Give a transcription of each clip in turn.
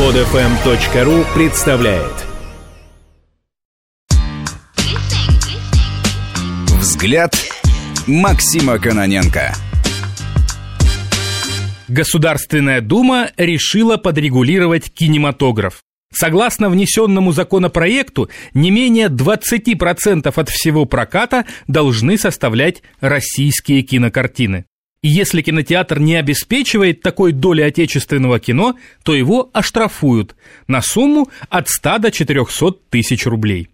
Подфм.ру представляет Взгляд Максима Каноненко Государственная Дума решила подрегулировать кинематограф. Согласно внесенному законопроекту, не менее 20% от всего проката должны составлять российские кинокартины. И если кинотеатр не обеспечивает такой доли отечественного кино, то его оштрафуют на сумму от 100 до 400 тысяч рублей.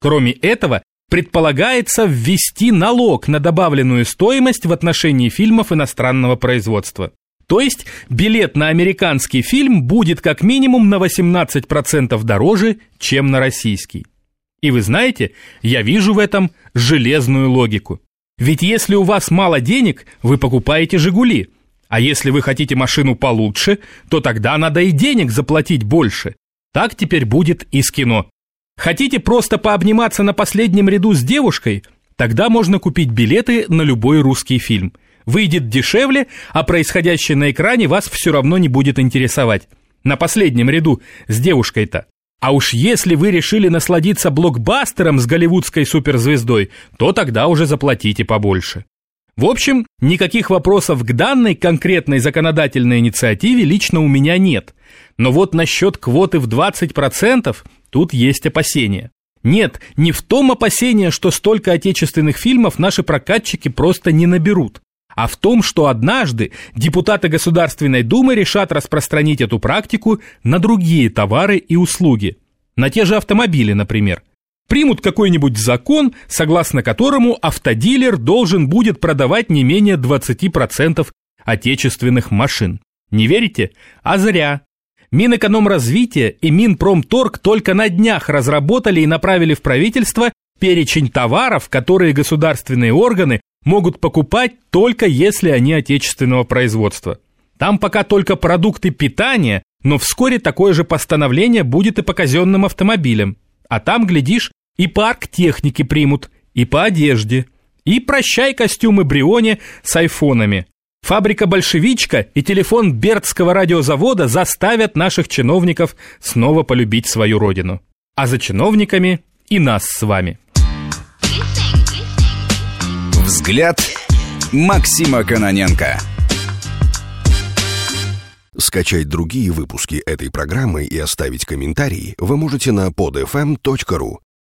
Кроме этого, предполагается ввести налог на добавленную стоимость в отношении фильмов иностранного производства. То есть билет на американский фильм будет как минимум на 18% дороже, чем на российский. И вы знаете, я вижу в этом железную логику. Ведь если у вас мало денег, вы покупаете «Жигули», а если вы хотите машину получше, то тогда надо и денег заплатить больше. Так теперь будет и с кино. Хотите просто пообниматься на последнем ряду с девушкой? Тогда можно купить билеты на любой русский фильм – выйдет дешевле, а происходящее на экране вас все равно не будет интересовать. На последнем ряду с девушкой-то. А уж если вы решили насладиться блокбастером с голливудской суперзвездой, то тогда уже заплатите побольше. В общем, никаких вопросов к данной конкретной законодательной инициативе лично у меня нет. Но вот насчет квоты в 20% тут есть опасения. Нет, не в том опасение, что столько отечественных фильмов наши прокатчики просто не наберут а в том, что однажды депутаты Государственной Думы решат распространить эту практику на другие товары и услуги, на те же автомобили, например. Примут какой-нибудь закон, согласно которому автодилер должен будет продавать не менее 20% отечественных машин. Не верите? А зря. Минэкономразвитие и Минпромторг только на днях разработали и направили в правительство перечень товаров, которые государственные органы могут покупать только если они отечественного производства. Там пока только продукты питания, но вскоре такое же постановление будет и по казенным автомобилям. А там, глядишь, и парк техники примут, и по одежде. И прощай костюмы Брионе с айфонами. Фабрика «Большевичка» и телефон Бертского радиозавода заставят наших чиновников снова полюбить свою родину. А за чиновниками и нас с вами. Взгляд Максима Каноненко. Скачать другие выпуски этой программы и оставить комментарии вы можете на podfm.ru.